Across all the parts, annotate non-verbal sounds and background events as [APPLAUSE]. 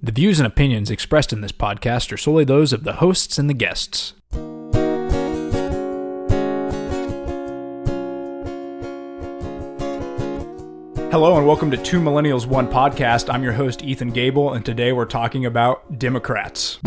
The views and opinions expressed in this podcast are solely those of the hosts and the guests. Hello and welcome to Two Millennials One Podcast. I'm your host, Ethan Gable, and today we're talking about Democrats.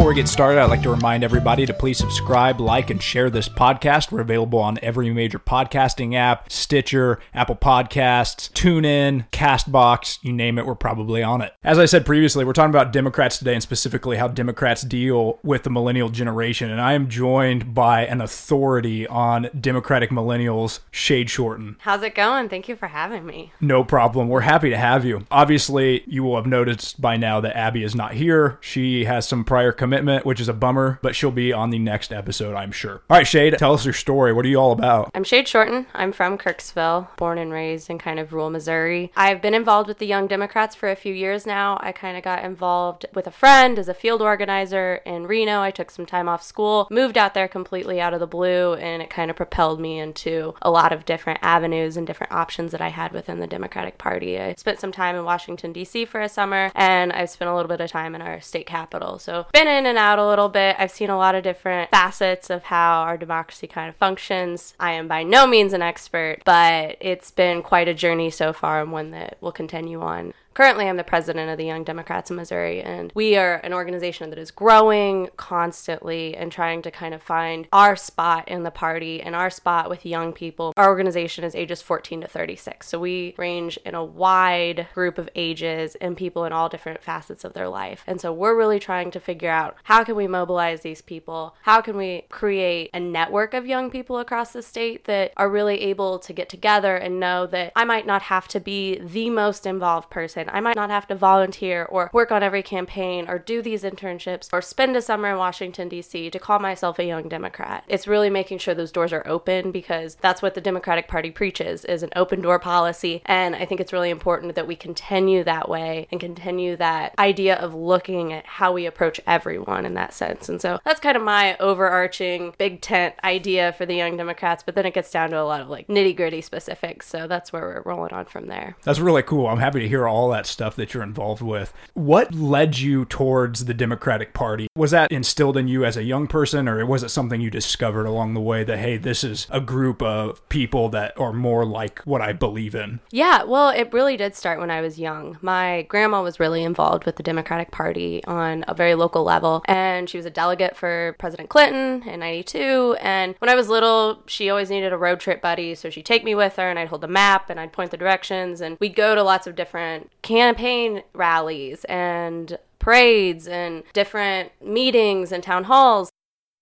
Before we get started, I'd like to remind everybody to please subscribe, like, and share this podcast. We're available on every major podcasting app Stitcher, Apple Podcasts, TuneIn, Castbox, you name it, we're probably on it. As I said previously, we're talking about Democrats today and specifically how Democrats deal with the millennial generation. And I am joined by an authority on Democratic millennials, Shade Shorten. How's it going? Thank you for having me. No problem. We're happy to have you. Obviously, you will have noticed by now that Abby is not here. She has some prior commitment, which is a bummer, but she'll be on the next episode, I'm sure. All right, Shade, tell us your story. What are you all about? I'm Shade Shorten. I'm from Kirksville, born and raised in kind of rural Missouri. I've been involved with the Young Democrats for a few years now. I kind of got involved with a friend as a field organizer in Reno. I took some time off school, moved out there completely out of the blue, and it kind of propelled me into a lot of different avenues and different options that I had within the Democratic Party. I spent some time in Washington, D.C. for a summer, and I've spent a little bit of time in our state capital. So, been in and out a little bit. I've seen a lot of different facets of how our democracy kind of functions. I am by no means an expert, but it's been quite a journey so far and one that will continue on. Currently, I'm the president of the Young Democrats of Missouri, and we are an organization that is growing constantly and trying to kind of find our spot in the party and our spot with young people. Our organization is ages 14 to 36, so we range in a wide group of ages and people in all different facets of their life. And so we're really trying to figure out how can we mobilize these people? How can we create a network of young people across the state that are really able to get together and know that I might not have to be the most involved person. I might not have to volunteer or work on every campaign or do these internships or spend a summer in Washington, D.C. to call myself a young Democrat. It's really making sure those doors are open because that's what the Democratic Party preaches is an open door policy. And I think it's really important that we continue that way and continue that idea of looking at how we approach everyone in that sense. And so that's kind of my overarching big tent idea for the Young Democrats, but then it gets down to a lot of like nitty gritty specifics. So that's where we're rolling on from there. That's really cool. I'm happy to hear all that stuff that you're involved with. What led you towards the Democratic Party? Was that instilled in you as a young person, or was it something you discovered along the way that, hey, this is a group of people that are more like what I believe in? Yeah, well, it really did start when I was young. My grandma was really involved with the Democratic Party on a very local level, and she was a delegate for President Clinton in 92. And when I was little, she always needed a road trip buddy, so she'd take me with her, and I'd hold the map and I'd point the directions, and we'd go to lots of different campaign rallies and parades and different meetings and town halls.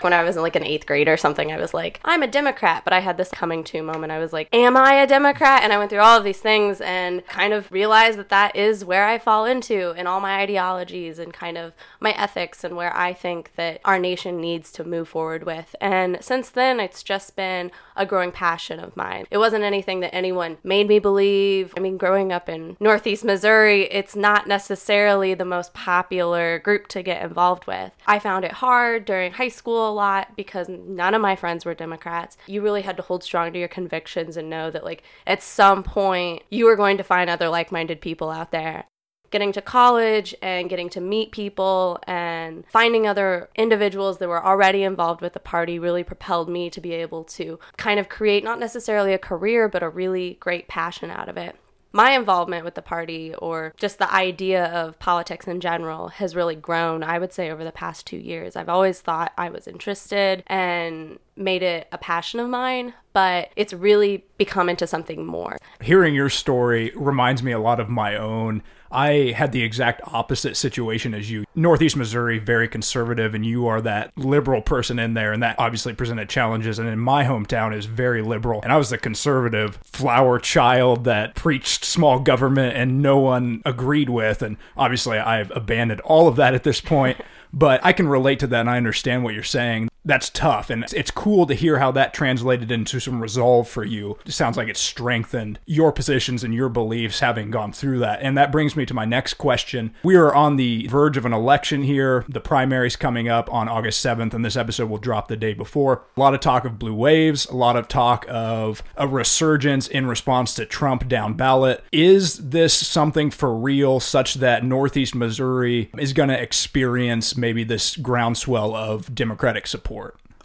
When I was in like an eighth grade or something, I was like, I'm a Democrat. But I had this coming to moment. I was like, Am I a Democrat? And I went through all of these things and kind of realized that that is where I fall into in all my ideologies and kind of my ethics and where I think that our nation needs to move forward with. And since then, it's just been a growing passion of mine. It wasn't anything that anyone made me believe. I mean, growing up in Northeast Missouri, it's not necessarily the most popular group to get involved with. I found it hard during high school a lot because none of my friends were Democrats. You really had to hold strong to your convictions and know that, like, at some point, you were going to find other like minded people out there getting to college and getting to meet people and finding other individuals that were already involved with the party really propelled me to be able to kind of create not necessarily a career, but a really great passion out of it. My involvement with the party, or just the idea of politics in general, has really grown, I would say, over the past two years. I've always thought I was interested and made it a passion of mine, but it's really become into something more. Hearing your story reminds me a lot of my own. I had the exact opposite situation as you. Northeast Missouri, very conservative, and you are that liberal person in there, and that obviously presented challenges. And in my hometown is very liberal, and I was the conservative flower child that preached small government and no one agreed with. And obviously, I've abandoned all of that at this point. [LAUGHS] but I can relate to that, and I understand what you're saying that's tough. And it's cool to hear how that translated into some resolve for you. It sounds like it strengthened your positions and your beliefs having gone through that. And that brings me to my next question. We are on the verge of an election here. The primaries coming up on August 7th, and this episode will drop the day before. A lot of talk of blue waves, a lot of talk of a resurgence in response to Trump down ballot. Is this something for real, such that Northeast Missouri is going to experience maybe this groundswell of Democratic support?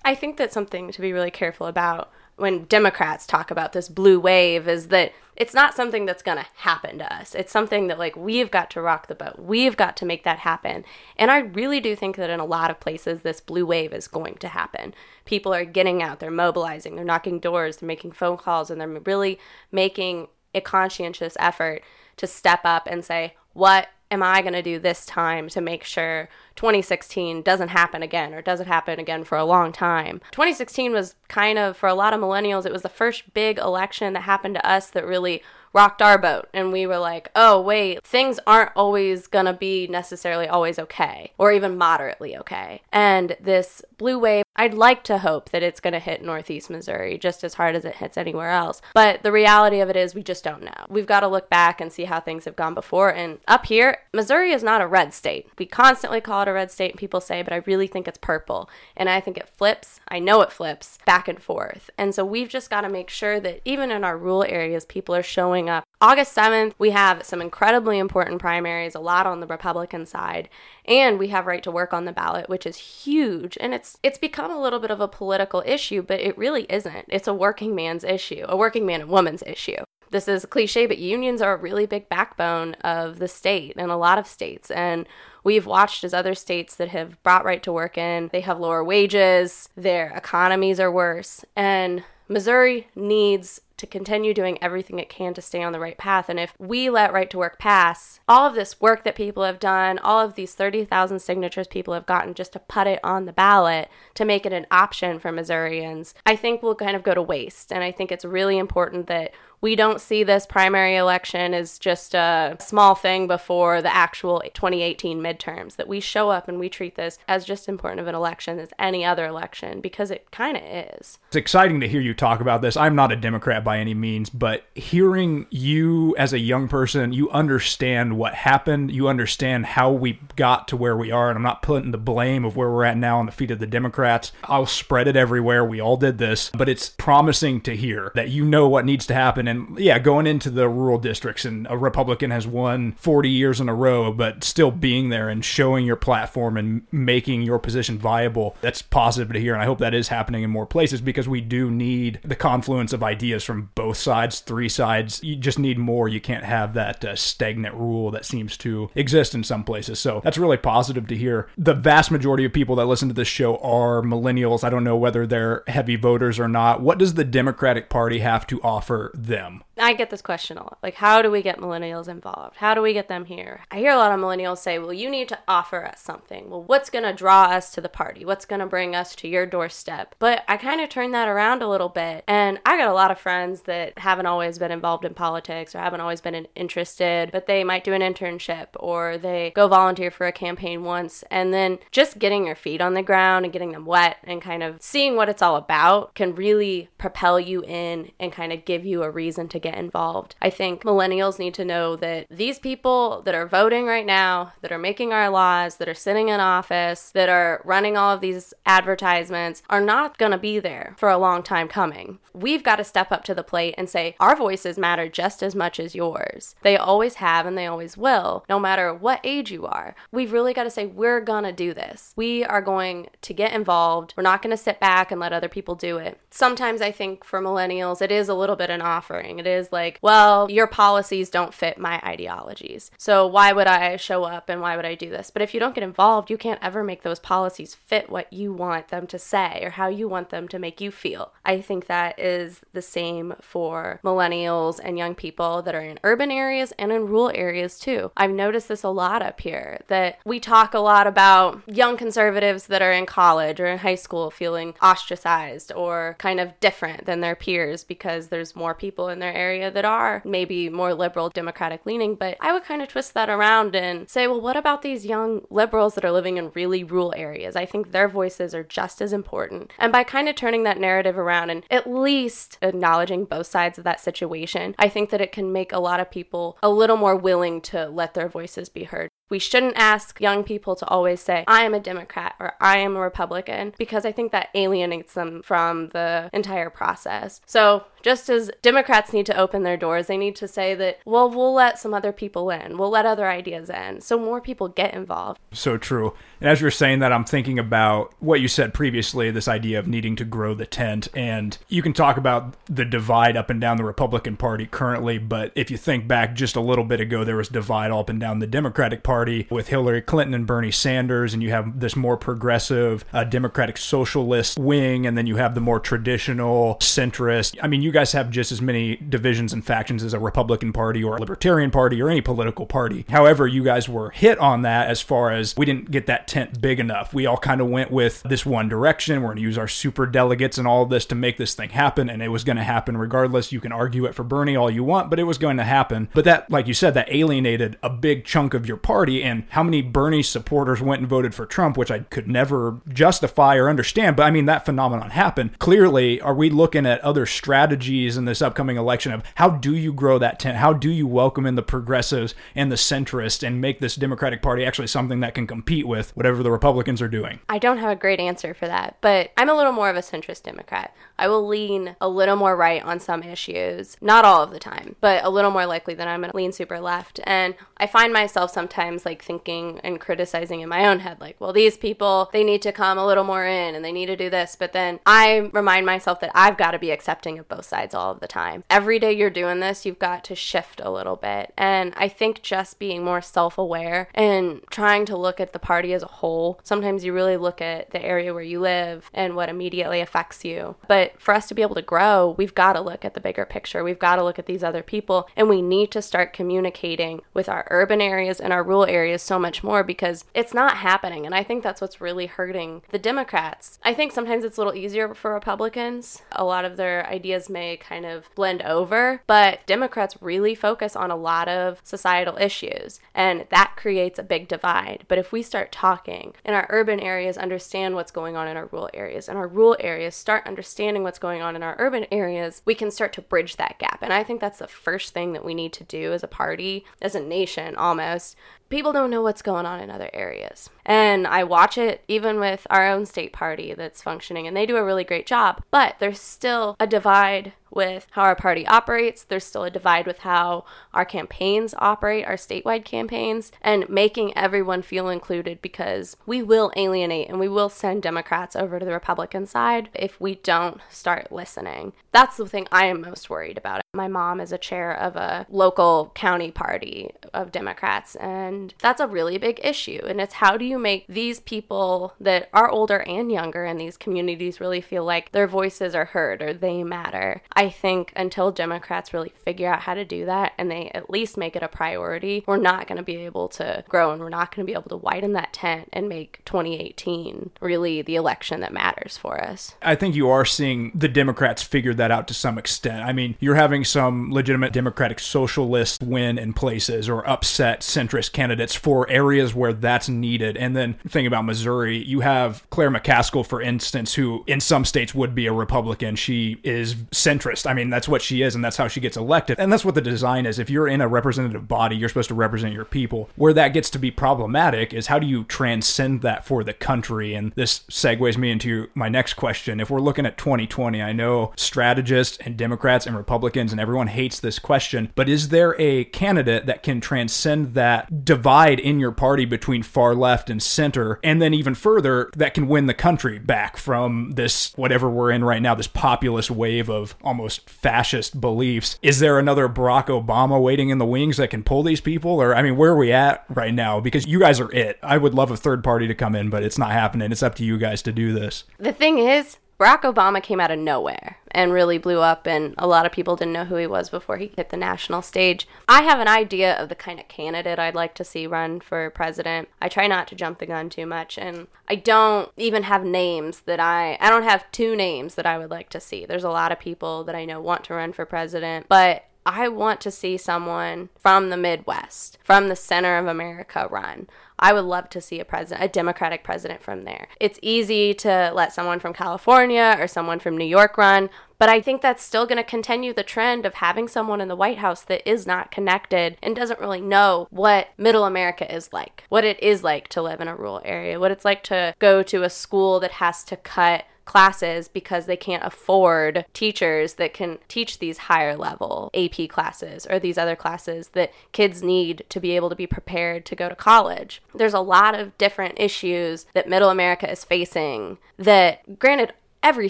I think that's something to be really careful about when Democrats talk about this blue wave is that it's not something that's going to happen to us. It's something that like we've got to rock the boat. We've got to make that happen. And I really do think that in a lot of places this blue wave is going to happen. People are getting out, they're mobilizing, they're knocking doors, they're making phone calls and they're really making a conscientious effort to step up and say, "What am I going to do this time to make sure 2016 doesn't happen again or doesn't happen again for a long time. 2016 was kind of, for a lot of millennials, it was the first big election that happened to us that really rocked our boat and we were like, oh, wait, things aren't always going to be necessarily always okay or even moderately okay. And this blue wave, I'd like to hope that it's going to hit Northeast Missouri just as hard as it hits anywhere else. But the reality of it is, we just don't know. We've got to look back and see how things have gone before. And up here, Missouri is not a red state. We constantly call it a red state, and people say, but I really think it's purple. And I think it flips. I know it flips back and forth. And so we've just got to make sure that even in our rural areas, people are showing up. August 7th, we have some incredibly important primaries, a lot on the Republican side, and we have right to work on the ballot, which is huge. And it's it's become a little bit of a political issue, but it really isn't. It's a working man's issue, a working man and woman's issue. This is cliche, but unions are a really big backbone of the state and a lot of states. And we've watched as other states that have brought right to work in, they have lower wages, their economies are worse. And Missouri needs to continue doing everything it can to stay on the right path. And if we let right to work pass, all of this work that people have done, all of these 30,000 signatures people have gotten just to put it on the ballot to make it an option for Missourians, I think will kind of go to waste. And I think it's really important that we don't see this primary election as just a small thing before the actual 2018 midterms, that we show up and we treat this as just important of an election as any other election because it kind of is. It's exciting to hear you talk about this. I'm not a Democrat by any means, but hearing you as a young person, you understand what happened, you understand how we got to where we are, and I'm not putting the blame of where we're at now on the feet of the Democrats. I'll spread it everywhere. We all did this, but it's promising to hear that you know what needs to happen and yeah, going into the rural districts, and a Republican has won 40 years in a row, but still being there and showing your platform and making your position viable, that's positive to hear. And I hope that is happening in more places because we do need the confluence of ideas from both sides, three sides. You just need more. You can't have that uh, stagnant rule that seems to exist in some places. So that's really positive to hear. The vast majority of people that listen to this show are millennials. I don't know whether they're heavy voters or not. What does the Democratic Party have to offer them? I get this question a lot. Like, how do we get millennials involved? How do we get them here? I hear a lot of millennials say, well, you need to offer us something. Well, what's going to draw us to the party? What's going to bring us to your doorstep? But I kind of turn that around a little bit. And I got a lot of friends that haven't always been involved in politics or haven't always been interested, but they might do an internship or they go volunteer for a campaign once. And then just getting your feet on the ground and getting them wet and kind of seeing what it's all about can really propel you in and kind of give you a reason to get involved. I think millennials need to know that these people that are voting right now, that are making our laws, that are sitting in office, that are running all of these advertisements are not going to be there for a long time coming. We've got to step up to the plate and say our voices matter just as much as yours. They always have and they always will, no matter what age you are. We've really got to say we're going to do this. We are going to get involved. We're not going to sit back and let other people do it. Sometimes I think for millennials, it is a little bit an offering. It is like, well, your policies don't fit my ideologies. So why would I show up and why would I do this? But if you don't get involved, you can't ever make those policies fit what you want them to say or how you want them to make you feel. I think that is the same for millennials and young people that are in urban areas and in rural areas too. I've noticed this a lot up here that we talk a lot about young conservatives that are in college or in high school feeling ostracized or kind of different than their peers because there's more people people in their area that are maybe more liberal, democratic leaning. But I would kind of twist that around and say, well, what about these young liberals that are living in really rural areas? I think their voices are just as important. And by kind of turning that narrative around and at least acknowledging both sides of that situation, I think that it can make a lot of people a little more willing to let their voices be heard. We shouldn't ask young people to always say, I am a Democrat or I am a Republican, because I think that alienates them from the entire process. So, just as Democrats need to open their doors, they need to say that, well, we'll let some other people in, we'll let other ideas in, so more people get involved. So true. And as you're saying that, I'm thinking about what you said previously this idea of needing to grow the tent. And you can talk about the divide up and down the Republican Party currently, but if you think back just a little bit ago, there was divide up and down the Democratic Party with Hillary Clinton and Bernie Sanders, and you have this more progressive uh, Democratic socialist wing, and then you have the more traditional centrist. I mean, you guys have just as many divisions and factions as a Republican Party or a Libertarian Party or any political party. However, you guys were hit on that as far as we didn't get that tent big enough. We all kind of went with this one direction. We're going to use our super delegates and all this to make this thing happen, and it was going to happen regardless. You can argue it for Bernie all you want, but it was going to happen. But that, like you said, that alienated a big chunk of your party. And how many Bernie supporters went and voted for Trump, which I could never justify or understand. But I mean, that phenomenon happened. Clearly, are we looking at other strategies in this upcoming election of how do you grow that tent? How do you welcome in the progressives and the centrists and make this Democratic Party actually something that can compete with whatever the Republicans are doing? I don't have a great answer for that, but I'm a little more of a centrist Democrat. I will lean a little more right on some issues, not all of the time, but a little more likely than I'm going to lean super left. And I find myself sometimes like thinking and criticizing in my own head, like, well, these people, they need to come a little more in and they need to do this. But then I remind myself that I've got to be accepting of both sides all of the time. Every day you're doing this, you've got to shift a little bit. And I think just being more self aware and trying to look at the party as a whole, sometimes you really look at the area where you live and what immediately affects you. But for us to be able to grow, we've got to look at the bigger picture. We've got to look at these other people and we need to start communicating with our urban areas and our rural areas so much more because it's not happening. And I think that's what's really hurting the Democrats. I think sometimes it's a little easier for Republicans. A lot of their ideas may kind of blend over, but Democrats really focus on a lot of societal issues, and that creates a big divide. But if we start talking in our urban areas understand what's going on in our rural areas, and our rural areas start understanding what's going on in our urban areas, we can start to bridge that gap. And I think that's the first thing that we need to do as a party, as a nation almost, people don't know what's going on in other areas. And I watch it even with our own state party that's functioning, and they do a really great job. But there's still a divide with how our party operates. There's still a divide with how our campaigns operate, our statewide campaigns, and making everyone feel included because we will alienate and we will send Democrats over to the Republican side if we don't start listening. That's the thing I am most worried about. My mom is a chair of a local county party of Democrats, and that's a really big issue. And it's how do you make these people that are older and younger in these communities really feel like their voices are heard or they matter? I think until Democrats really figure out how to do that and they at least make it a priority, we're not going to be able to grow and we're not going to be able to widen that tent and make 2018 really the election that matters for us. I think you are seeing the Democrats figure that out to some extent. I mean, you're having some legitimate Democratic socialists win in places or upset centrist candidates for areas where that's needed. And then think about Missouri, you have Claire McCaskill, for instance, who in some states would be a Republican. She is centrist. I mean, that's what she is, and that's how she gets elected. And that's what the design is. If you're in a representative body, you're supposed to represent your people. Where that gets to be problematic is how do you transcend that for the country? And this segues me into my next question. If we're looking at 2020, I know strategists and Democrats and Republicans and everyone hates this question, but is there a candidate that can transcend that divide in your party between far left and center, and then even further, that can win the country back from this whatever we're in right now, this populist wave of almost fascist beliefs? Is there another Barack Obama waiting in the wings that can pull these people? Or, I mean, where are we at right now? Because you guys are it. I would love a third party to come in, but it's not happening. It's up to you guys to do this. The thing is, Barack Obama came out of nowhere and really blew up, and a lot of people didn't know who he was before he hit the national stage. I have an idea of the kind of candidate I'd like to see run for president. I try not to jump the gun too much, and I don't even have names that I I don't have two names that I would like to see. There's a lot of people that I know want to run for president, but I want to see someone from the Midwest, from the center of America run. I would love to see a president, a Democratic president from there. It's easy to let someone from California or someone from New York run, but I think that's still going to continue the trend of having someone in the White House that is not connected and doesn't really know what middle America is like, what it is like to live in a rural area, what it's like to go to a school that has to cut classes because they can't afford teachers that can teach these higher level AP classes or these other classes that kids need to be able to be prepared to go to college. There's a lot of different issues that middle America is facing that, granted, every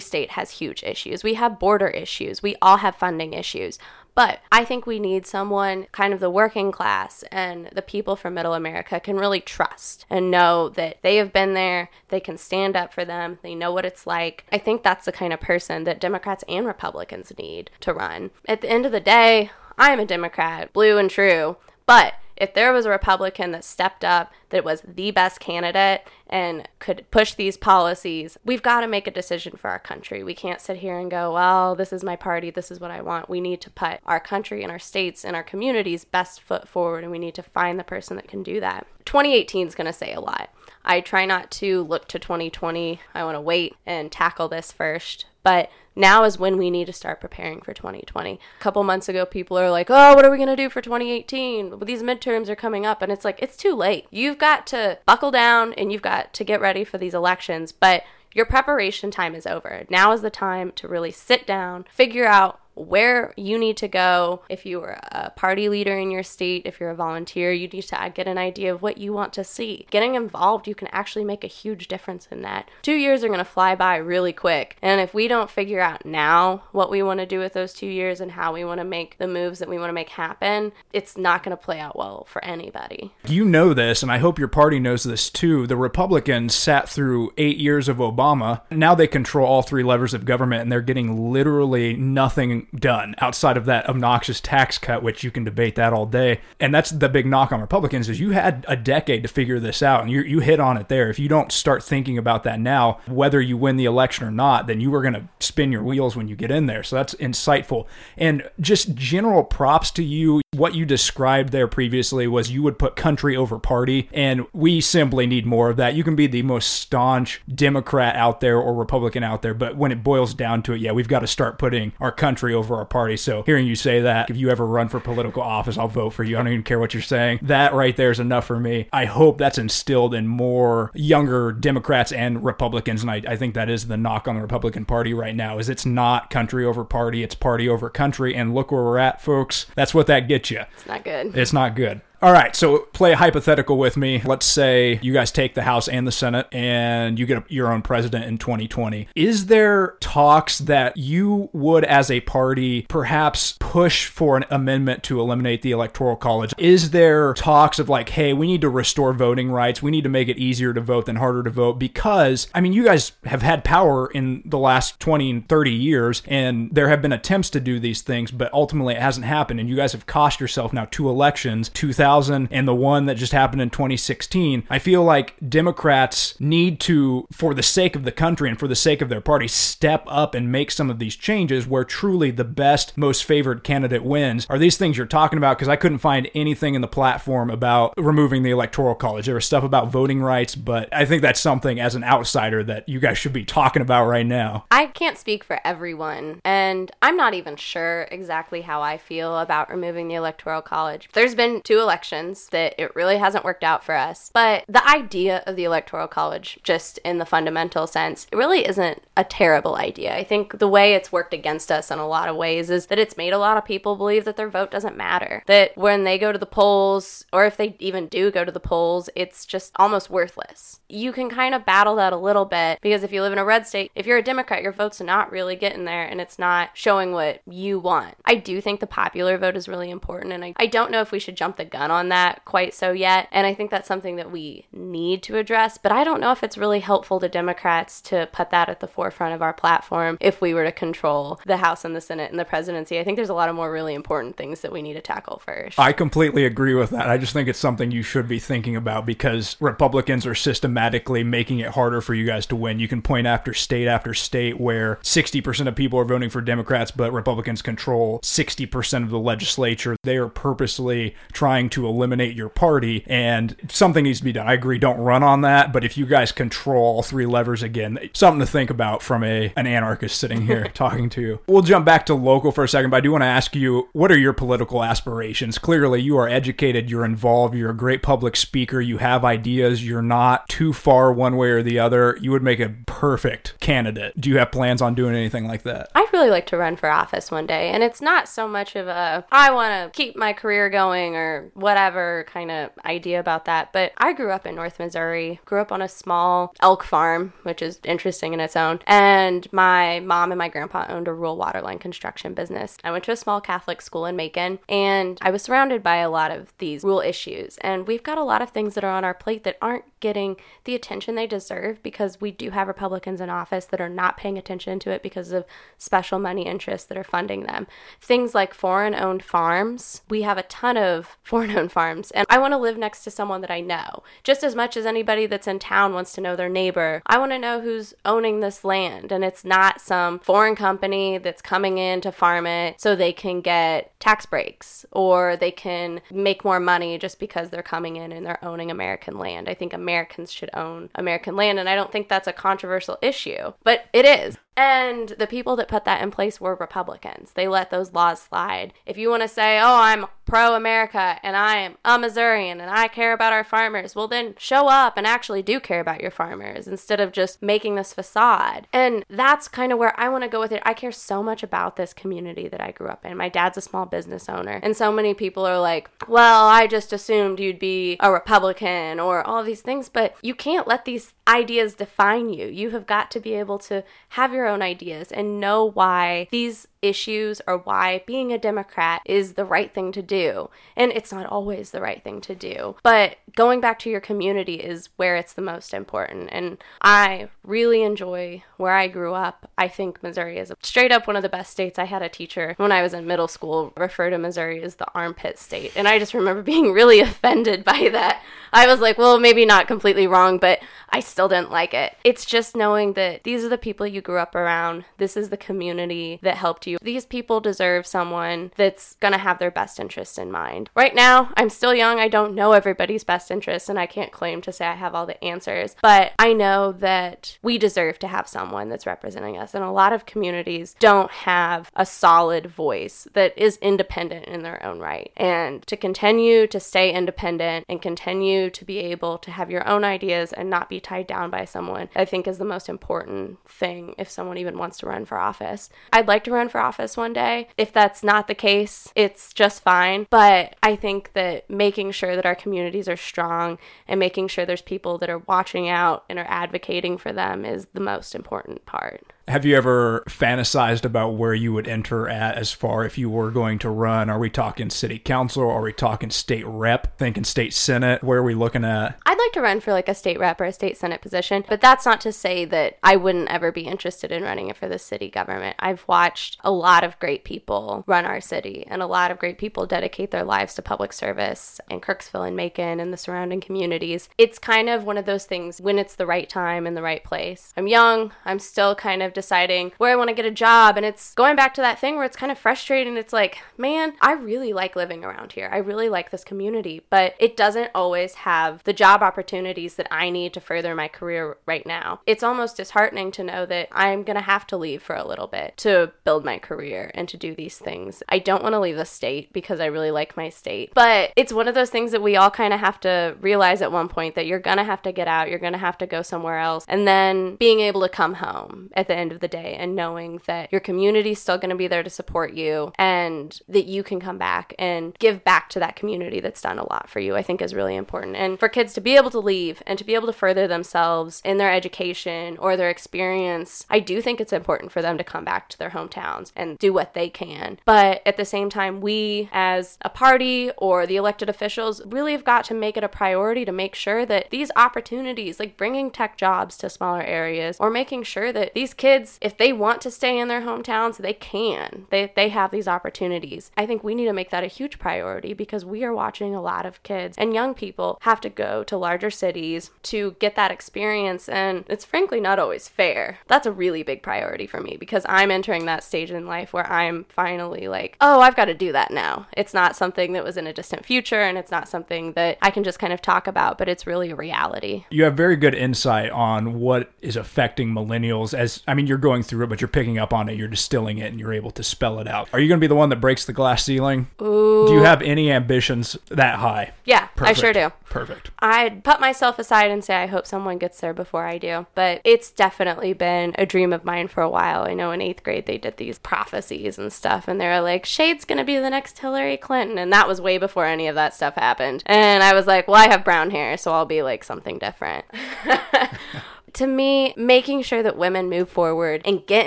state has huge issues. We have border issues. We all have funding issues. But I think we need someone, kind of the working class and the people from middle America can really trust and know that they have been there, they can stand up for them, they know what it's like. I think that's the kind of person that Democrats and Republicans need to run. At the end of the day, I'm a Democrat, blue and true. But if there was a Republican that stepped up, that was the best candidate and could push these policies, we've got to make a decision for our country. We can't sit here and go, well, this is my party, this is what I want. We need to put our country and our states and our communities' best foot forward, and we need to find the person that can do that. 2018 is going to say a lot. I try not to look to 2020. I want to wait and tackle this first. But now is when we need to start preparing for 2020. A couple months ago, people are like, oh, what are we going to do for 2018? These midterms are coming up. And it's like, it's too late. You've got to buckle down and you've got to get ready for these elections. But your preparation time is over. Now is the time to really sit down, figure out where you need to go. If you are a party leader in your state, if you're a volunteer, you need to get an idea of what you want to see. Getting involved, you can actually make a huge difference in that. Two years are going to fly by really quick. And if we don't figure out now what we want to do with those two years and how we want to make the moves that we want to make happen, it's not going to play out well for anybody. You know this, and I hope your party knows this too. The Republicans sat through eight years of Obama. Now they control all three levers of government, and they're getting literally nothing done outside of that obnoxious tax cut, which you can debate that all day. And that's the big knock on Republicans is you had a decade to figure this out, and you you hit on it there. If you don't start thinking about that now, whether you win the election or not, then you are going to spin your wheels when you get in there. So that's insightful. And just general props to you. What you described there previously was you would put country over party, and we simply need more of that. You can be the most staunch Democrat out there or Republican out there, but when it boils down to it, yeah, we've got to start putting our country over our party. So hearing you say that, if you ever run for political office, I'll vote for you. I don't even care what you're saying. That right there is enough for me. I hope that's instilled in more younger Democrats and Republicans, and I, I think that is the knock on the Republican Party right now is it's not country over party, it's party over country. And look where we're at, folks. That's what that gets you. It's not good. It's not good. All right, so play a hypothetical with me. Let's say you guys take the House and the Senate and you get your own president in 2020. Is there talks that you would, as a party, perhaps push for an amendment to eliminate the Electoral College? Is there talks of like, hey, we need to restore voting rights? We need to make it easier to vote than harder to vote? Because, I mean, you guys have had power in the last 20 and 30 years, and there have been attempts to do these things, but ultimately it hasn't happened. And you guys have cost yourself now two elections, 2000 2000 and the one that just happened in 2016, I feel like Democrats need to, for the sake of the country and for the sake of their party, step up and make some of these changes where truly the best, most favored candidate wins. Are these things you're talking about? Because I couldn't find anything in the platform about removing the Electoral College. There was stuff about voting rights, but I think that's something as an outsider that you guys should be talking about right now. I can't speak for everyone, and I'm not even sure exactly how I feel about removing the Electoral College. There's been two elections elections that it really hasn't worked out for us. But the idea of the Electoral College, just in the fundamental sense, it really isn't a terrible idea. I think the way it's worked against us in a lot of ways is that it's made a lot of people believe that their vote doesn't matter. That when they go to the polls, or if they even do go to the polls, it's just almost worthless. You can kind of battle that a little bit because if you live in a red state, if you're a Democrat, your vote's not really getting there and it's not showing what you want. I do think the popular vote is really important, and I, I don't know if we should jump the gun on that quite so yet. And I think that's something that we need to address. But I don't know if it's really helpful to Democrats to put that at the forefront of our platform if we were to control the House and the Senate and the presidency. I think there's a lot of more really important things that we need to tackle first. I completely agree with that. I just think it's something you should be thinking about because Republicans are systematically making it harder for you guys to win. You can point after state after state where 60% of people are voting for Democrats, but Republicans control 60% of the legislature. They are purposely trying to eliminate your party, and something needs to be done. I agree, don't run on that, but if you guys control all three levers again, something to think about from a an anarchist sitting here [LAUGHS] talking to you. We'll jump back to local for a second, but I do want to ask you what are your political aspirations? Clearly, you are educated, you're involved, you're a great public speaker, you have ideas, you're not too far one way or the other. You would make a perfect candidate. Do you have plans on doing anything like that? I'd really like to run for office one day, and it's not so much of a I want to keep my career going or whatever kind of idea about that, but I grew up in North Missouri, grew up on a small elk farm, which is interesting in its own, and my mom and my grandpa owned a rural waterline construction business. I went to a small Catholic school in Macon, and I was surrounded by a lot of these rural issues, and we've got a lot of things that are on our plate that aren't getting the attention they deserve because we do have Republicans in office that are not paying attention to it because of special money interests that are funding them. Things like foreign owned farms. We have a ton of foreign owned farms, and I want to live next to someone that I know. Just as much as anybody that's in town wants to know their neighbor, I want to know who's owning this land, and it's not some foreign company that's coming in to farm it so they can get tax breaks or they can make more money just because they're coming in and they're owning American land. I think Americans should own American land, and I don't think that's a controversial issue, but it is. And the people that put that in place were Republicans. They let those laws slide. If you want to say, oh, I'm pro America and I am a Missourian and I care about our farmers, well, then show up and actually do care about your farmers instead of just making this facade. And that's kind of where I want to go with it. I care so much about this community that I grew up in. My dad's a small business owner. And so many people are like, well, I just assumed you'd be a Republican or all these things. But you can't let these ideas define you. You have got to be able to have your own ideas and know why these issues or why being a Democrat is the right thing to do. And it's not always the right thing to do. But going back to your community is where it's the most important. And I really enjoy where I grew up. I think Missouri is straight up one of the best states. I had a teacher when I was in middle school refer to Missouri as the armpit state. And I just remember [LAUGHS] being really offended by that. I was like, well, maybe not completely wrong, but I still didn't like it. It's just knowing that these are the people you grew up around. This is the community that helped you. These people deserve someone that's going to have their best interests in mind. Right now, I'm still young. I don't know everybody's best interests, and I can't claim to say I have all the answers, but I know that we deserve to have someone that's representing us. And a lot of communities don't have a solid voice that is independent in their own right. And to continue to stay independent and continue to be able to have your own ideas and not be tied down by someone, I think is the most important thing if someone even wants to run for office. I'd like to run for office one day. If that's not the case, it's just fine. But I think that making sure that our communities are strong and making sure there's people that are watching out and are advocating for them is the most important part. Have you ever fantasized about where you would enter at as far if you were going to run? Are we talking city council? Are we talking state rep? Thinking state senate? Where are we looking at? I'd like to run for like a state rep or a state senate position, but that's not to say that I wouldn't ever be interested in running it for the city government. I've watched a lot of great people run our city and a lot of great people dedicate their lives to public service in Kirksville and Macon and the surrounding communities. It's kind of one of those things when it's the right time and the right place. I'm young, I'm still kind of deciding where I want to get a job. And it's going back to that thing where it's kind of frustrating. It's like, man, I really like living around here. I really like this community, but it doesn't always have the job opportunities that I need to further my career right now. It's almost disheartening to know that I'm going to have to leave for a little bit to build my career and to do these things. I don't want to leave the state because I really like my state, but it's one of those things that we all kind of have to realize at one point that you're going to have to get out, you're going to have to go somewhere else, and then being able to come home at the end end of the day and knowing that your community's still going to be there to support you and that you can come back and give back to that community that's done a lot for you, I think is really important. And for kids to be able to leave and to be able to further themselves in their education or their experience, I do think it's important for them to come back to their hometowns and do what they can. But at the same time, we as a party or the elected officials really have got to make it a priority to make sure that these opportunities, like bringing tech jobs to smaller areas or making sure that these kids, if they want to stay in their hometowns, they can. They, they have these opportunities. I think we need to make that a huge priority because we are watching a lot of kids and young people have to go to larger cities to get that experience. And it's frankly not always fair. That's a really big priority for me because I'm entering that stage in life where I'm finally like, oh, I've got to do that now. It's not something that was in a distant future and it's not something that I can just kind of talk about, but it's really a reality. You have very good insight on what is affecting millennials as I mean you're going through it but you're picking up on it, you're distilling it and you're able to spell it out. Are you going to be the one that breaks the glass ceiling? Ooh. Do you have any ambitions that high? Yeah, I sure do. Perfect. I'd put myself aside and say I hope someone gets there before I do. But it's definitely been a dream of mine for a while. I know in eighth grade they did these prophecies and stuff, and they were like, Shade's gonna be the next Hillary Clinton. And that was way before any of that stuff happened. And I was like, well, I have brown hair, so I'll be like something different. [LAUGHS] to me, making sure that women move forward and get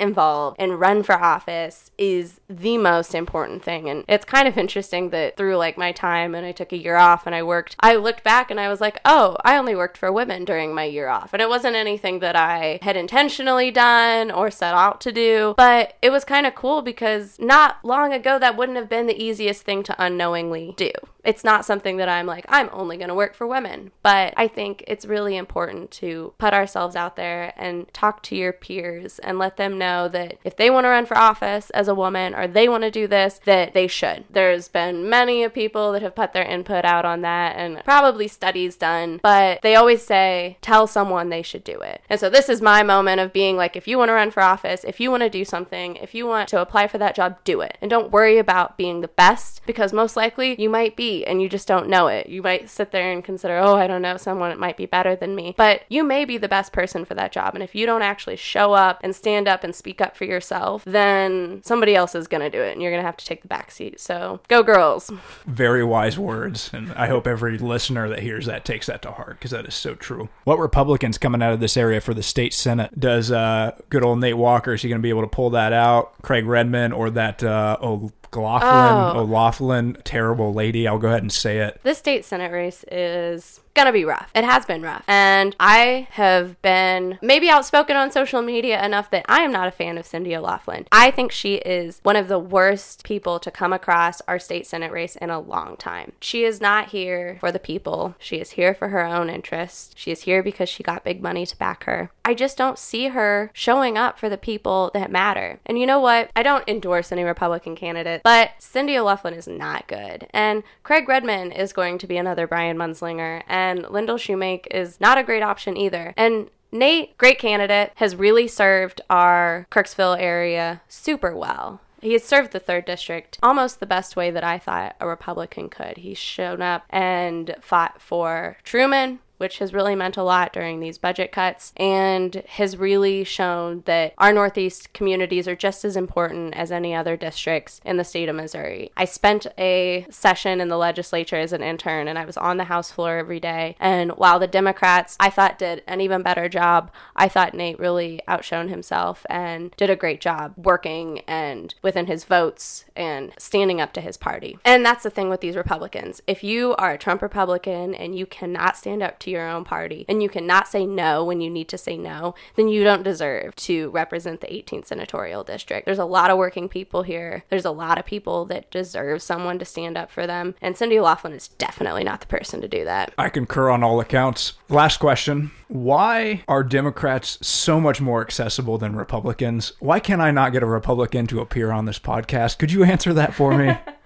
involved and run for office is the most important thing. And it's kind of interesting that through like my time and I took a year off and I worked, I looked back and I was like, oh, I only worked for women during my year off. And it wasn't anything that I had intentionally done or set out to do, but it was kind of cool because not long ago that wouldn't have been the easiest thing to unknowingly do. It's not something that I'm like, I'm only going to work for women. But I think it's really important to put ourselves out there and talk to your peers and let them know that if they want to run for office as a woman or they want to do this, that they should. There's been many of people that have put their input out on that and probably studies done, but they always say, tell someone they should do it. And so this is my moment of being like, if you want to run for office, if you want to do something, if you want to apply for that job, do it. And don't worry about being the best because most likely you might be and you just don't know it. You might sit there and consider, oh, I don't know, someone might be better than me. But you may be the best person for that job. And if you don't actually show up and stand up and speak up for yourself, then somebody else is going to do it and you're going to have to take the back seat. So go, girls. [LAUGHS] Very wise words. And I hope every listener that hears that takes that to heart because that is so true. What Republicans coming out of this area for the state Senate? Does uh, good old Nate Walker, is he going to be able to pull that out? Craig Redmond or that, uh, oh, O'Laughlin, Oh. O'Laughlin, terrible lady. I'll go ahead and say it. This state Senate race is gonna be rough. It has been rough. And I have been maybe outspoken on social media enough that I am not a fan of Cindy O'Laughlin. I think she is one of the worst people to come across our state Senate race in a long time. She is not here for the people. She is here for her own interest. She is here because she got big money to back her. I just don't see her showing up for the people that matter. And you know what? I don't endorse any Republican candidate, but Cindy O'Laughlin is not good. And Craig Redmond is going to be another Brian Munzlinger, and Lindell Shumake is not a great option either. And Nate, great candidate, has really served our Kirksville area super well. He has served the third district almost the best way that I thought a Republican could. He's shown up and fought for Truman, which has really meant a lot during these budget cuts and has really shown that our Northeast communities are just as important as any other districts in the state of Missouri. I spent a session in the legislature as an intern and I was on the House floor every day. And while the Democrats, I thought, did an even better job, I thought Nate really outshone himself and did a great job working and within his votes and standing up to his party. And that's the thing with these Republicans. If you are a Trump Republican and you cannot stand up to your own party and you cannot say no when you need to say no, then you don't deserve to represent the 18th senatorial district. There's a lot of working people here. There's a lot of people that deserve someone to stand up for them. And Cindy Laughlin is definitely not the person to do that. I concur on all accounts. Last question. Why are Democrats so much more accessible than Republicans? Why can I not get a Republican to appear on this podcast? Could you answer that for me? [LAUGHS]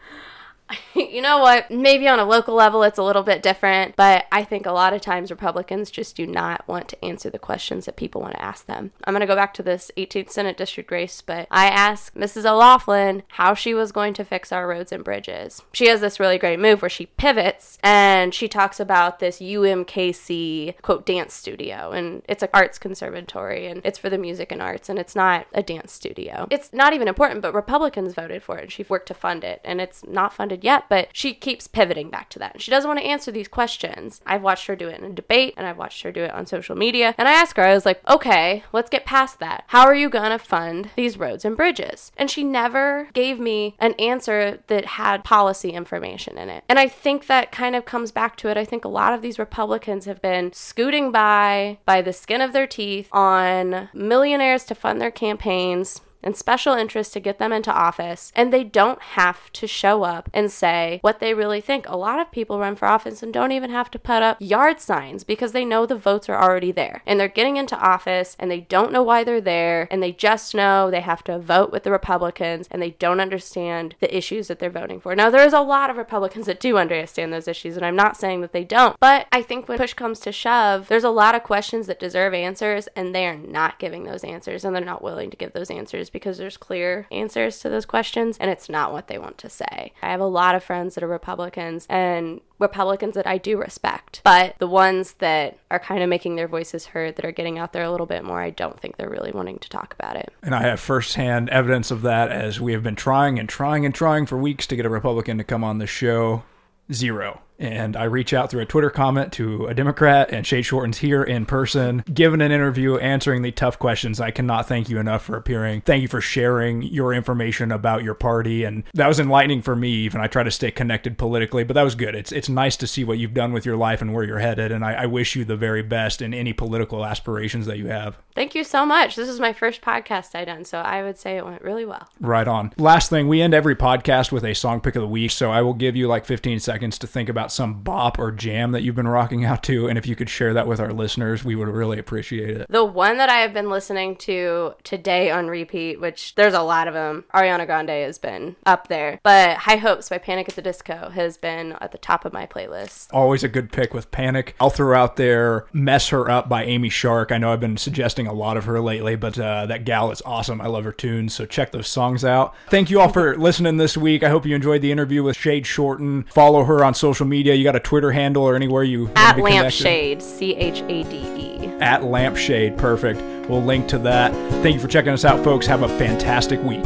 [LAUGHS] you know what? Maybe on a local level it's a little bit different, but I think a lot of times Republicans just do not want to answer the questions that people want to ask them. I'm going to go back to this 18th Senate District race, but I asked Mrs. O'Laughlin how she was going to fix our roads and bridges. She has this really great move where she pivots and she talks about this UMKC quote dance studio and it's an arts conservatory and it's for the music and arts and it's not a dance studio. It's not even important, but Republicans voted for it and she worked to fund it and it's not funded yet, but she keeps pivoting back to that. She doesn't want to answer these questions. I've watched her do it in a debate and I've watched her do it on social media. And I asked her, I was like, okay, let's get past that. How are you going to fund these roads and bridges? And she never gave me an answer that had policy information in it. And I think that kind of comes back to it. I think a lot of these Republicans have been scooting by by the skin of their teeth on millionaires to fund their campaigns and special interests to get them into office, and they don't have to show up and say what they really think. A lot of people run for office and don't even have to put up yard signs because they know the votes are already there. And they're getting into office and they don't know why they're there, and they just know they have to vote with the Republicans and they don't understand the issues that they're voting for. Now, there's a lot of Republicans that do understand those issues, and I'm not saying that they don't, but I think when push comes to shove, there's a lot of questions that deserve answers, and they are not giving those answers, and they're not willing to give those answers because there's clear answers to those questions and it's not what they want to say. I have a lot of friends that are Republicans and Republicans that I do respect, but the ones that are kind of making their voices heard, that are getting out there a little bit more, I don't think they're really wanting to talk about it. And I have firsthand evidence of that as we have been trying and trying and trying for weeks to get a Republican to come on the show. Zero and I reach out through a Twitter comment to a Democrat, and Shade Shorten's here in person, giving an interview, answering the tough questions. I cannot thank you enough for appearing. Thank you for sharing your information about your party, and that was enlightening for me. Even I try to stay connected politically, but that was good. It's it's nice to see what you've done with your life and where you're headed, and I, I wish you the very best in any political aspirations that you have. Thank you so much. This is my first podcast I done, so I would say it went really well. Right on. Last thing, we end every podcast with a song pick of the week, so I will give you like 15 seconds to think about some bop or jam that you've been rocking out to. And if you could share that with our listeners, we would really appreciate it. The one that I have been listening to today on repeat, which there's a lot of them, Ariana Grande has been up there. But High Hopes by Panic at the Disco has been at the top of my playlist. Always a good pick with Panic. I'll throw out there Mess Her Up by Amy Shark. I know I've been suggesting a lot of her lately, but uh, that gal is awesome. I love her tunes, so check those songs out. Thank you all for listening this week. I hope you enjoyed the interview with Shade Shorten. Follow her on social media. You got a Twitter handle or anywhere you at Lampshade, C H A D E. At Lampshade, perfect. We'll link to that. Thank you for checking us out, folks. Have a fantastic week.